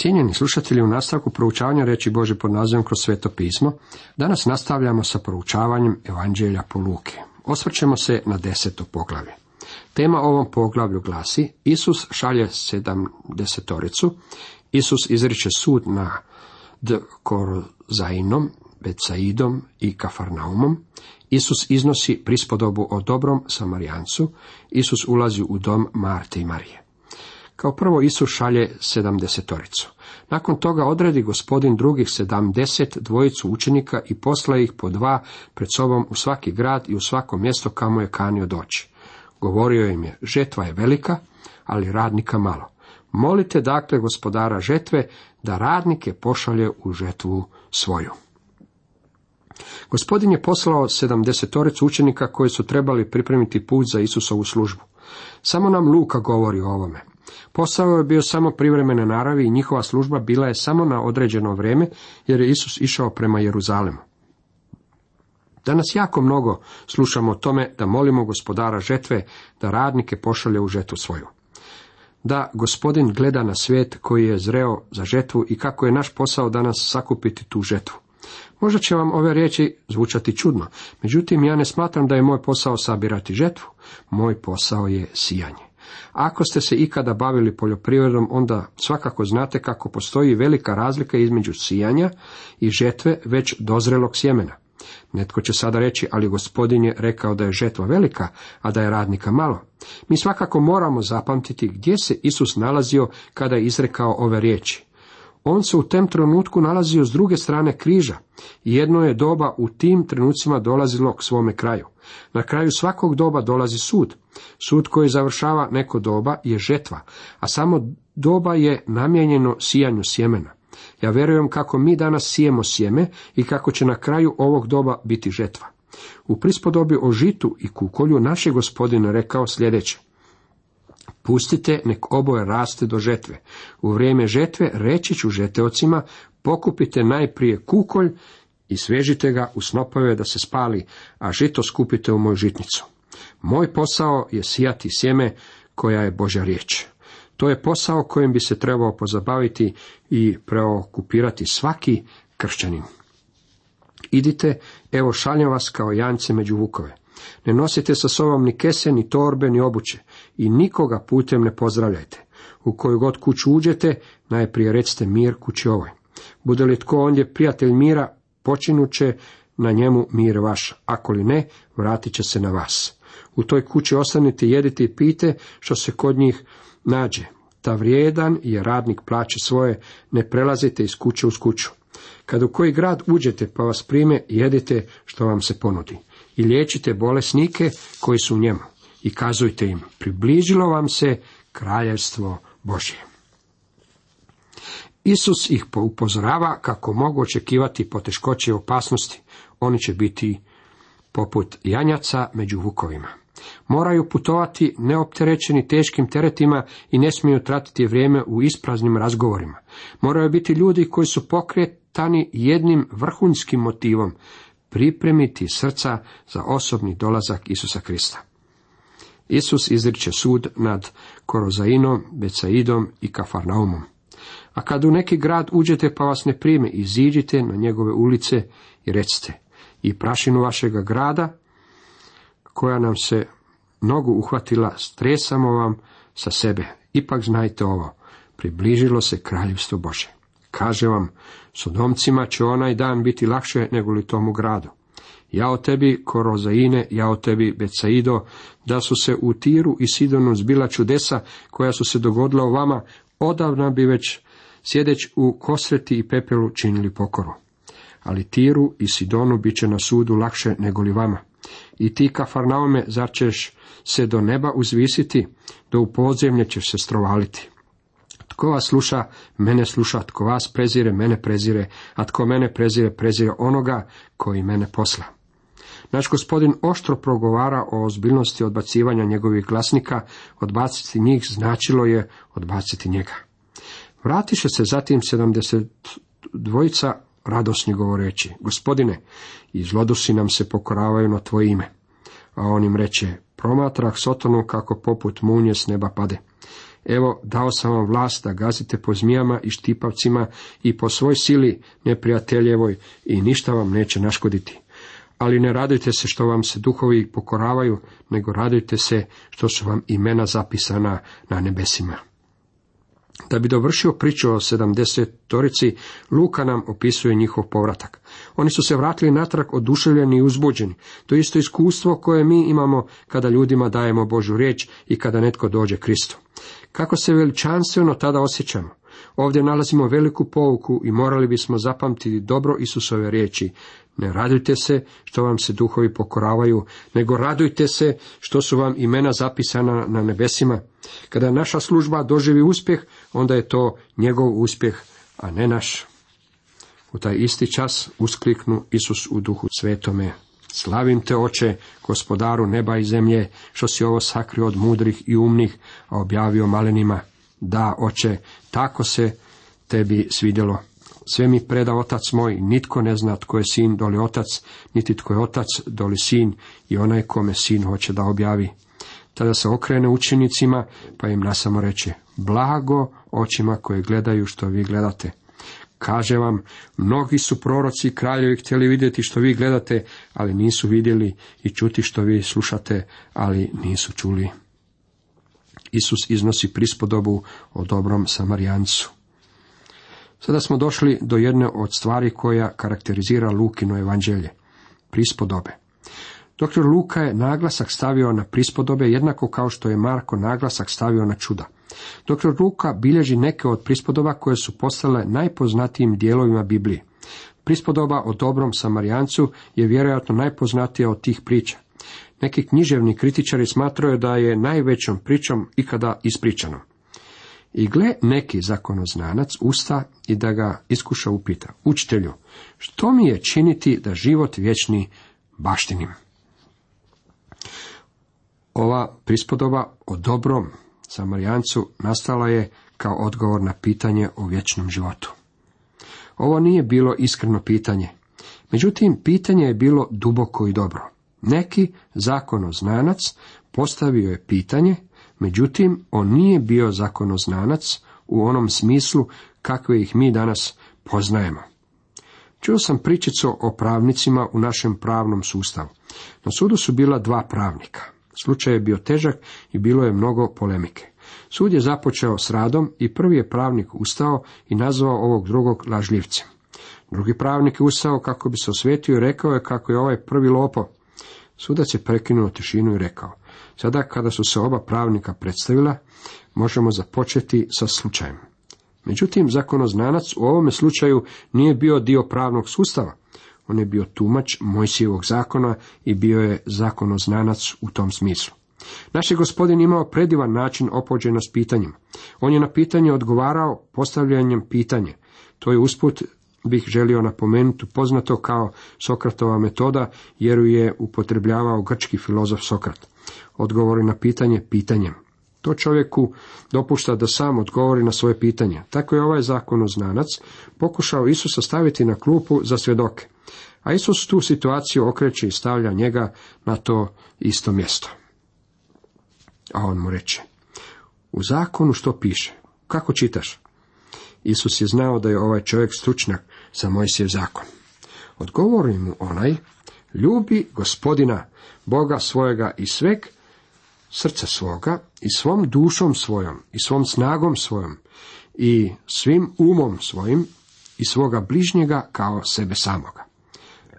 Cijenjeni slušatelji, u nastavku proučavanja reći Bože pod nazivom kroz sveto pismo, danas nastavljamo sa proučavanjem Evanđelja po Luke. Osvrćemo se na deseto poglavlje. Tema ovom poglavlju glasi, Isus šalje sedamdesetoricu, Isus izriče sud na D. Korozainom, Becaidom i Kafarnaumom, Isus iznosi prispodobu o dobrom Samarijancu, Isus ulazi u dom Marte i Marije. Kao prvo Isus šalje sedamdesetoricu. Nakon toga odredi gospodin drugih sedamdeset dvojicu učenika i posla ih po dva pred sobom u svaki grad i u svako mjesto kamo je kanio doći. Govorio im je, žetva je velika, ali radnika malo. Molite dakle gospodara žetve da radnike pošalje u žetvu svoju. Gospodin je poslao sedamdesetoricu učenika koji su trebali pripremiti put za Isusovu službu. Samo nam Luka govori o ovome. Posao je bio samo privremene naravi i njihova služba bila je samo na određeno vrijeme, jer je Isus išao prema Jeruzalemu. Danas jako mnogo slušamo o tome da molimo gospodara žetve da radnike pošalje u žetvu svoju. Da gospodin gleda na svijet koji je zreo za žetvu i kako je naš posao danas sakupiti tu žetvu. Možda će vam ove riječi zvučati čudno, međutim ja ne smatram da je moj posao sabirati žetvu, moj posao je sijanje. Ako ste se ikada bavili poljoprivredom, onda svakako znate kako postoji velika razlika između sijanja i žetve već dozrelog sjemena. Netko će sada reći, ali gospodin je rekao da je žetva velika, a da je radnika malo. Mi svakako moramo zapamtiti gdje se Isus nalazio kada je izrekao ove riječi. On se u tem trenutku nalazio s druge strane križa i jedno je doba u tim trenucima dolazilo k svome kraju. Na kraju svakog doba dolazi sud. Sud koji završava neko doba je žetva, a samo doba je namijenjeno sijanju sjemena. Ja vjerujem kako mi danas sijemo sjeme i kako će na kraju ovog doba biti žetva. U prispodobi o žitu i kukolju naš je gospodin rekao sljedeće. Pustite nek oboje raste do žetve. U vrijeme žetve reći ću žeteocima, pokupite najprije kukolj i svežite ga u snopove da se spali, a žito skupite u moju žitnicu. Moj posao je sijati sjeme koja je Božja riječ. To je posao kojim bi se trebao pozabaviti i preokupirati svaki kršćanin. Idite, evo šaljem vas kao jance među vukove. Ne nosite sa sobom ni kese, ni torbe, ni obuće i nikoga putem ne pozdravljajte. U koju god kuću uđete, najprije recite mir kući ovoj. Bude li tko ondje prijatelj mira, počinuće na njemu mir vaš, ako li ne, vratit će se na vas. U toj kući ostanite, jedite i pite što se kod njih nađe. Ta vrijedan je radnik plaće svoje, ne prelazite iz kuće uz kuću. Kad u koji grad uđete pa vas prime, jedite što vam se ponudi. I liječite bolesnike koji su u njemu. I kazujte im, približilo vam se kraljevstvo Božje. Isus ih upozorava kako mogu očekivati poteškoće i opasnosti. Oni će biti poput janjaca među vukovima. Moraju putovati neopterećeni teškim teretima i ne smiju tratiti vrijeme u ispraznim razgovorima. Moraju biti ljudi koji su pokretani jednim vrhunskim motivom, pripremiti srca za osobni dolazak Isusa Krista. Isus izriče sud nad Korozainom, Becaidom i Kafarnaumom. A kad u neki grad uđete pa vas ne prime, iziđite na njegove ulice i recite, i prašinu vašega grada, koja nam se nogu uhvatila, stresamo vam sa sebe. Ipak znajte ovo, približilo se kraljevstvo Bože. Kaže vam, sodomcima će onaj dan biti lakše nego li tomu gradu. Ja o tebi, Korozaine, ja o tebi, Becaido, da su se u Tiru i Sidonu zbila čudesa koja su se dogodila u vama, odavna bi već sjedeć u kosreti i pepelu činili pokoru. Ali Tiru i Sidonu bit će na sudu lakše nego li vama. I ti, Kafarnaume, zar ćeš se do neba uzvisiti, do u podzemlje ćeš se strovaliti. Tko vas sluša, mene sluša, tko vas prezire, mene prezire, a tko mene prezire, prezire onoga koji mene posla. Naš gospodin oštro progovara o ozbiljnosti odbacivanja njegovih glasnika, odbaciti njih značilo je odbaciti njega. Vratiše se zatim sedamdeset dvojica radosni govoreći, gospodine, i zlodusi nam se pokoravaju na tvoje ime. A on im reče, promatrah Sotonu kako poput munje s neba pade. Evo, dao sam vam vlast da gazite po zmijama i štipavcima i po svoj sili neprijateljevoj i ništa vam neće naškoditi. Ali ne radujte se što vam se duhovi pokoravaju, nego radujte se što su vam imena zapisana na nebesima. Da bi dovršio priču o sedamdesetorici, Luka nam opisuje njihov povratak. Oni su se vratili natrag oduševljeni i uzbuđeni. To je isto iskustvo koje mi imamo kada ljudima dajemo Božu riječ i kada netko dođe Kristu. Kako se veličanstveno tada osjećamo? Ovdje nalazimo veliku pouku i morali bismo zapamtiti dobro Isusove riječi. Ne radujte se što vam se duhovi pokoravaju, nego radujte se što su vam imena zapisana na nebesima. Kada naša služba doživi uspjeh, onda je to njegov uspjeh, a ne naš. U taj isti čas uskliknu Isus u duhu svetome. Slavim te, oče, gospodaru neba i zemlje, što si ovo sakrio od mudrih i umnih, a objavio malenima. Da, oče, tako se tebi svidjelo. Sve mi preda otac moj, nitko ne zna tko je sin doli otac, niti tko je otac doli sin i onaj kome sin hoće da objavi. Tada se okrene učenicima, pa im nasamo reče, blago očima koje gledaju što vi gledate. Kaže vam, mnogi su proroci i kraljevi htjeli vidjeti što vi gledate, ali nisu vidjeli i čuti što vi slušate, ali nisu čuli. Isus iznosi prispodobu o dobrom Samarijancu. Sada smo došli do jedne od stvari koja karakterizira Lukino evanđelje. Prispodobe. Dr. Luka je naglasak stavio na prispodobe jednako kao što je Marko naglasak stavio na čuda. Dr. Luka bilježi neke od prispodoba koje su postale najpoznatijim dijelovima Biblije. Prispodoba o dobrom Samarijancu je vjerojatno najpoznatija od tih priča. Neki književni kritičari smatraju da je najvećom pričom ikada ispričano. I gle neki zakonoznanac usta i da ga iskuša upita. Učitelju, što mi je činiti da život vječni baštinim? Ova prispodoba o dobrom Samarijancu nastala je kao odgovor na pitanje o vječnom životu. Ovo nije bilo iskreno pitanje. Međutim, pitanje je bilo duboko i dobro. Neki zakonoznanac postavio je pitanje, međutim, on nije bio zakonoznanac u onom smislu kakve ih mi danas poznajemo. Čuo sam pričicu o pravnicima u našem pravnom sustavu. Na sudu su bila dva pravnika. Slučaj je bio težak i bilo je mnogo polemike. Sud je započeo s radom i prvi je pravnik ustao i nazvao ovog drugog lažljivcem. Drugi pravnik je ustao kako bi se osvetio i rekao je kako je ovaj prvi lopo. Sudac je prekinuo tišinu i rekao, sada kada su se oba pravnika predstavila, možemo započeti sa slučajem. Međutim, zakonoznanac u ovome slučaju nije bio dio pravnog sustava. On je bio tumač Mojsijevog zakona i bio je zakonoznanac u tom smislu. Naš je gospodin imao predivan način opođena s pitanjem. On je na pitanje odgovarao postavljanjem pitanje. To je usput bih želio napomenuti poznato kao Sokratova metoda, jer ju je upotrebljavao grčki filozof Sokrat. Odgovori na pitanje pitanjem. To čovjeku dopušta da sam odgovori na svoje pitanje. Tako je ovaj zakonoznanac pokušao Isusa staviti na klupu za svjedoke. A Isus tu situaciju okreće i stavlja njega na to isto mjesto. A on mu reče, u zakonu što piše? Kako čitaš? Isus je znao da je ovaj čovjek stručnjak za Mojsijev zakon. Odgovori mu onaj, ljubi gospodina, Boga svojega i sveg, srca svoga i svom dušom svojom i svom snagom svojom i svim umom svojim i svoga bližnjega kao sebe samoga.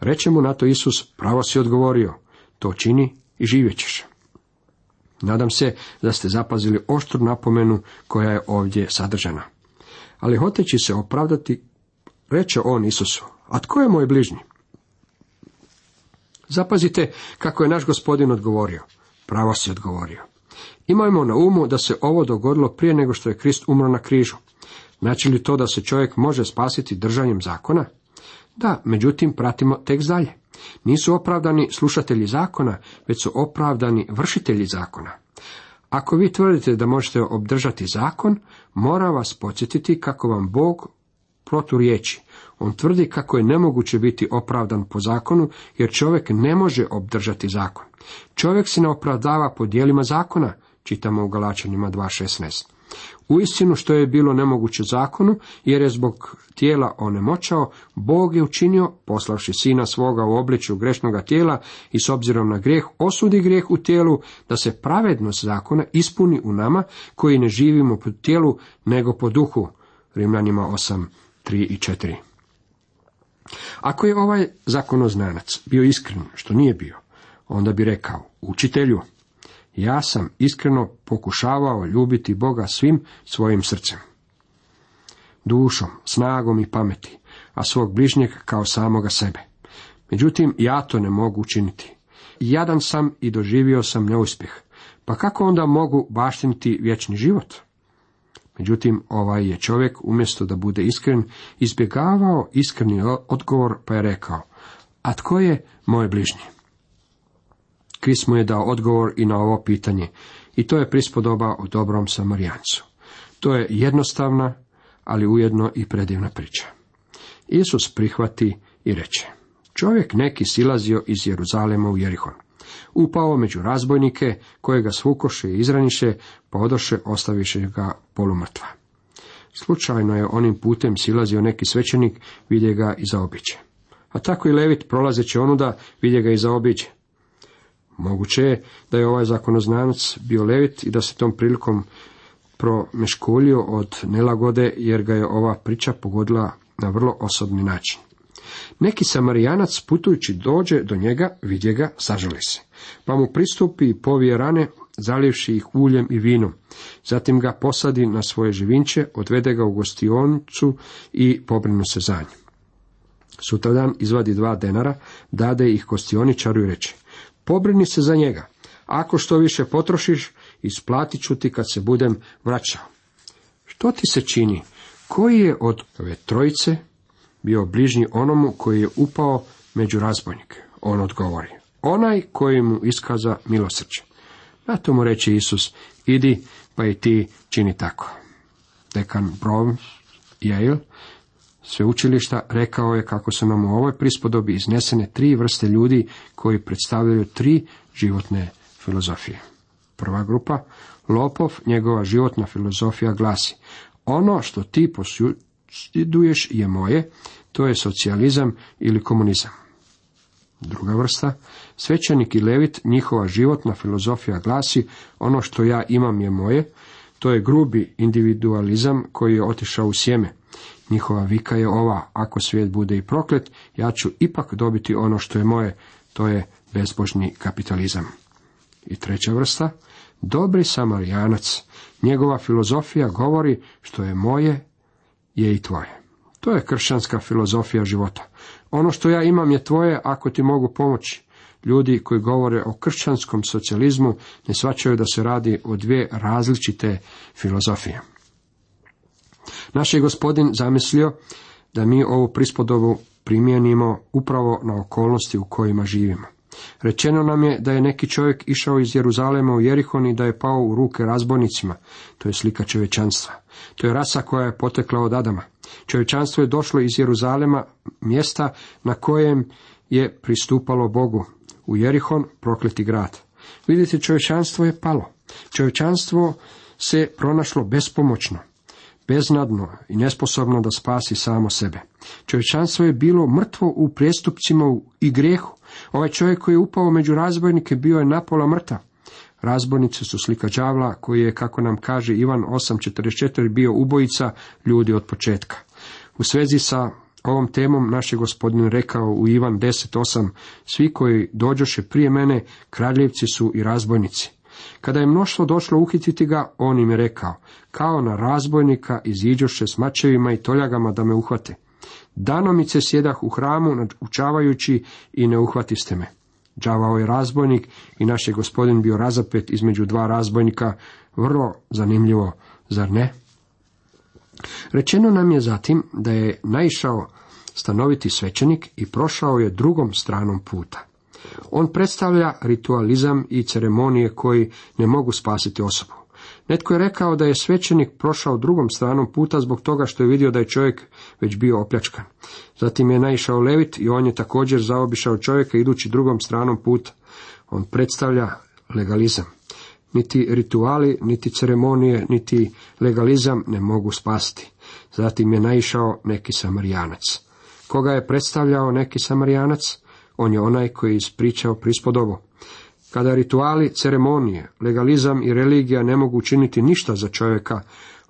Reče mu na to Isus, pravo si odgovorio, to čini i živjet ćeš. Nadam se da ste zapazili oštru napomenu koja je ovdje sadržana. Ali hoteći se opravdati, reče on Isusu, a tko je moj bližnji? Zapazite kako je naš gospodin odgovorio. Pravo si odgovorio. Imajmo na umu da se ovo dogodilo prije nego što je Krist umro na križu. Znači li to da se čovjek može spasiti držanjem zakona? Da, međutim, pratimo tekst dalje. Nisu opravdani slušatelji zakona, već su opravdani vršitelji zakona. Ako vi tvrdite da možete obdržati zakon, mora vas podsjetiti kako vam Bog riječi. On tvrdi kako je nemoguće biti opravdan po zakonu, jer čovjek ne može obdržati zakon. Čovjek se ne opravdava po dijelima zakona, čitamo u Galačanima 2.16. Uistinu što je bilo nemoguće zakonu, jer je zbog tijela onemoćao, Bog je učinio, poslavši sina svoga u obličju grešnoga tijela i s obzirom na grijeh osudi grijeh u tijelu, da se pravednost zakona ispuni u nama, koji ne živimo po tijelu, nego po duhu. Rimljanima 8, 3 i 4. Ako je ovaj zakonoznanac bio iskren, što nije bio, onda bi rekao, učitelju, ja sam iskreno pokušavao ljubiti Boga svim svojim srcem. Dušom, snagom i pameti, a svog bližnjeg kao samoga sebe. Međutim, ja to ne mogu učiniti. Jadan sam i doživio sam neuspjeh. Pa kako onda mogu baštiniti vječni život? Međutim, ovaj je čovjek, umjesto da bude iskren, izbjegavao iskreni odgovor, pa je rekao, a tko je moj bližnji? Kris mu je dao odgovor i na ovo pitanje, i to je prispodoba o dobrom samarijancu. To je jednostavna, ali ujedno i predivna priča. Isus prihvati i reče, čovjek neki silazio iz Jeruzalema u Jerihon. Upao među razbojnike, koje ga svukoše i izraniše, pa odoše ostaviše ga polumrtva. Slučajno je onim putem silazio neki svećenik, vidje ga i zaobiđe. A tako i Levit prolazeći onuda, vidje ga i zaobiđe. Moguće je da je ovaj zakonoznanac bio levit i da se tom prilikom promeškolio od nelagode, jer ga je ova priča pogodila na vrlo osobni način. Neki samarijanac putujući dođe do njega, vidje ga, sažali se, pa mu pristupi i povije rane, zaljevši ih uljem i vinom. Zatim ga posadi na svoje živinče, odvede ga u gostioncu i pobrinu se za nju. Sutradan izvadi dva denara, dade ih gostioničaru i reče, pobrini se za njega. Ako što više potrošiš, isplatit ću ti kad se budem vraćao. Što ti se čini? Koji je od ove trojice bio bližnji onomu koji je upao među razbojnike? On odgovori. Onaj koji mu iskaza milosrđe. Na to mu reče Isus, idi pa i ti čini tako. Dekan Brom Yale sveučilišta rekao je kako su nam u ovoj prispodobi iznesene tri vrste ljudi koji predstavljaju tri životne filozofije. Prva grupa, lopov, njegova životna filozofija glasi, ono što ti posjeduješ je moje, to je socijalizam ili komunizam. Druga vrsta, svećenik i levit, njihova životna filozofija glasi, ono što ja imam je moje, to je grubi individualizam koji je otišao u sjeme. Njihova vika je ova, ako svijet bude i proklet, ja ću ipak dobiti ono što je moje, to je bezbožni kapitalizam. I treća vrsta, dobri samarijanac, njegova filozofija govori što je moje, je i tvoje. To je kršćanska filozofija života. Ono što ja imam je tvoje ako ti mogu pomoći. Ljudi koji govore o kršćanskom socijalizmu ne svačaju da se radi o dvije različite filozofije. Naš je gospodin zamislio da mi ovu prispodobu primijenimo upravo na okolnosti u kojima živimo. Rečeno nam je da je neki čovjek išao iz Jeruzalema u Jerihon i da je pao u ruke razbojnicima. To je slika čovječanstva. To je rasa koja je potekla od Adama. Čovječanstvo je došlo iz Jeruzalema, mjesta na kojem je pristupalo Bogu. U Jerihon, prokleti grad. Vidite, čovječanstvo je palo. Čovječanstvo se pronašlo bespomoćno beznadno i nesposobno da spasi samo sebe. Čovječanstvo je bilo mrtvo u prijestupcima i grehu. Ovaj čovjek koji je upao među razbojnike bio je napola mrtav. Razbojnice su slika đavla koji je, kako nam kaže Ivan 8.44, bio ubojica ljudi od početka. U svezi sa ovom temom naš je gospodin rekao u Ivan 10.8, svi koji dođoše prije mene, kraljevci su i razbojnici. Kada je mnoštvo došlo uhititi ga, on im je rekao, kao na razbojnika iziđoše s mačevima i toljagama da me uhvate. Danomice sjedah u hramu, naučavajući i ne uhvatiste me. Đavao je razbojnik i naš je gospodin bio razapet između dva razbojnika, vrlo zanimljivo, zar ne? Rečeno nam je zatim da je naišao stanoviti svećenik i prošao je drugom stranom puta. On predstavlja ritualizam i ceremonije koji ne mogu spasiti osobu. Netko je rekao da je svećenik prošao drugom stranom puta zbog toga što je vidio da je čovjek već bio opljačkan. Zatim je naišao Levit i on je također zaobišao čovjeka idući drugom stranom puta. On predstavlja legalizam. Niti rituali, niti ceremonije, niti legalizam ne mogu spasti. Zatim je naišao neki samarijanac. Koga je predstavljao neki samarijanac? On je onaj koji je ispričao prispodobu. Kada rituali, ceremonije, legalizam i religija ne mogu učiniti ništa za čovjeka,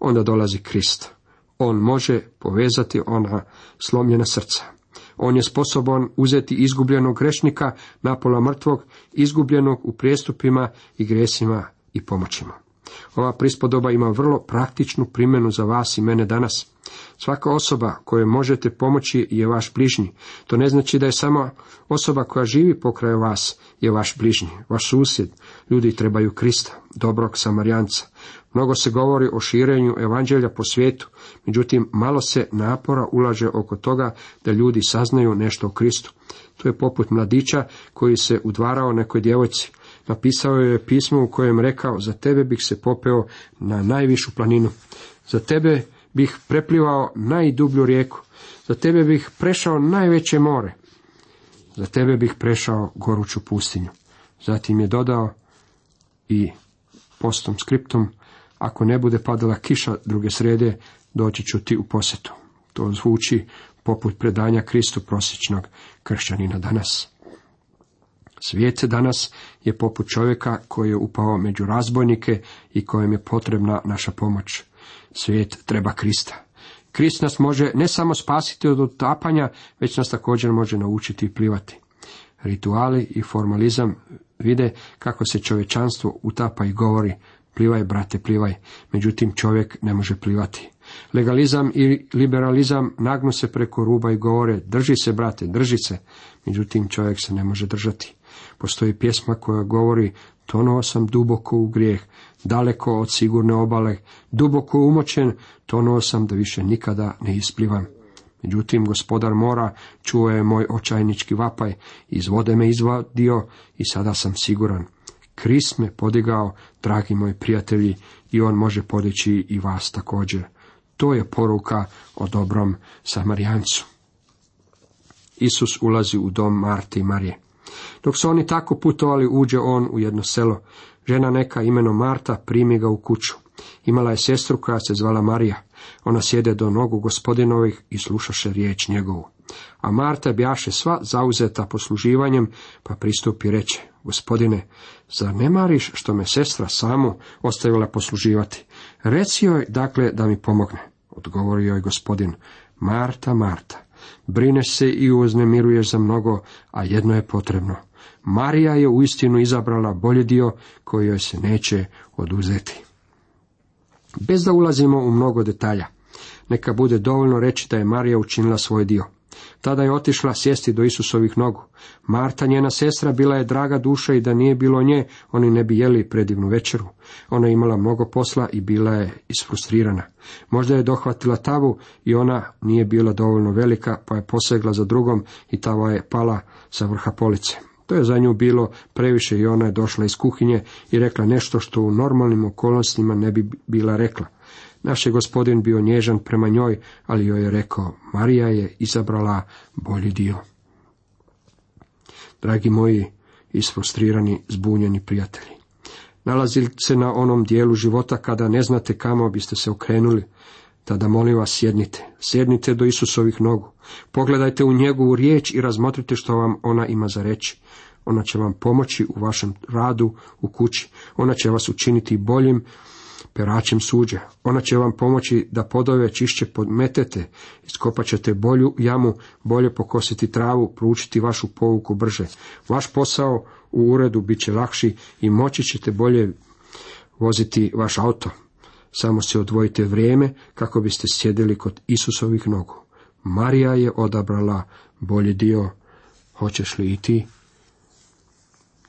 onda dolazi Krist. On može povezati ona slomljena srca. On je sposoban uzeti izgubljenog grešnika, napola mrtvog, izgubljenog u prijestupima i gresima i pomoćima. Ova prispodoba ima vrlo praktičnu primjenu za vas i mene danas. Svaka osoba kojoj možete pomoći je vaš bližnji. To ne znači da je samo osoba koja živi pokraj vas je vaš bližnji, vaš susjed. Ljudi trebaju Krista, dobrog Samarijanca. Mnogo se govori o širenju evanđelja po svijetu, međutim malo se napora ulaže oko toga da ljudi saznaju nešto o Kristu. To je poput mladića koji se udvarao nekoj djevojci. Napisao je pismo u kojem rekao, za tebe bih se popeo na najvišu planinu. Za tebe bih preplivao najdublju rijeku. Za tebe bih prešao najveće more. Za tebe bih prešao goruću pustinju. Zatim je dodao i postom skriptom, ako ne bude padala kiša druge srede, doći ću ti u posjetu. To zvuči poput predanja Kristu prosječnog kršćanina danas. Svijet danas je poput čovjeka koji je upao među razbojnike i kojem je potrebna naša pomoć. Svijet treba Krista. Krist nas može ne samo spasiti od utapanja, već nas također može naučiti plivati. Rituali i formalizam vide kako se čovječanstvo utapa i govori, plivaj, brate, plivaj. Međutim, čovjek ne može plivati. Legalizam i liberalizam nagnu se preko ruba i govore, drži se, brate, drži se. Međutim, čovjek se ne može držati. Postoji pjesma koja govori, tonuo sam duboko u grijeh, daleko od sigurne obale, duboko umoćen, tonuo sam da više nikada ne isplivam. Međutim, gospodar mora čuo je moj očajnički vapaj, iz vode me izvadio i sada sam siguran. Kris me podigao, dragi moji prijatelji, i on može podići i vas također. To je poruka o dobrom Samarijancu. Isus ulazi u dom Marte i Marije. Dok su oni tako putovali, uđe on u jedno selo. Žena neka imenom Marta primi ga u kuću. Imala je sestru koja se zvala Marija. Ona sjede do nogu gospodinovih i slušaše riječ njegovu. A Marta bjaše sva zauzeta posluživanjem, pa pristupi reče, gospodine, zar ne mariš što me sestra samu ostavila posluživati? Reci joj, dakle, da mi pomogne. Odgovorio je gospodin, Marta, Marta, brineš se i uznemiruješ za mnogo, a jedno je potrebno. Marija je uistinu izabrala bolji dio koji joj se neće oduzeti. Bez da ulazimo u mnogo detalja, neka bude dovoljno reći da je Marija učinila svoj dio. Tada je otišla sjesti do Isusovih nogu. Marta, njena sestra, bila je draga duša i da nije bilo nje, oni ne bi jeli predivnu večeru. Ona je imala mnogo posla i bila je isfrustrirana. Možda je dohvatila tavu i ona nije bila dovoljno velika, pa je posegla za drugom i tava je pala sa vrha police. To je za nju bilo previše i ona je došla iz kuhinje i rekla nešto što u normalnim okolnostima ne bi bila rekla. Naš je gospodin bio nježan prema njoj, ali joj je rekao, Marija je izabrala bolji dio. Dragi moji, isfrustrirani, zbunjeni prijatelji. Nalazili se na onom dijelu života kada ne znate kamo biste se okrenuli, tada molim vas sjednite, sjednite do Isusovih nogu, pogledajte u njegovu riječ i razmotrite što vam ona ima za reći. Ona će vam pomoći u vašem radu u kući, ona će vas učiniti boljim peračem suđa. Ona će vam pomoći da podove čišće podmetete, iskopat ćete bolju jamu, bolje pokositi travu, proučiti vašu povuku brže. Vaš posao u uredu bit će lakši i moći ćete bolje voziti vaš auto. Samo se odvojite vrijeme kako biste sjedili kod Isusovih nogu. Marija je odabrala bolji dio. Hoćeš li i ti?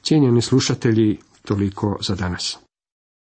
Cijenjeni slušatelji, toliko za danas.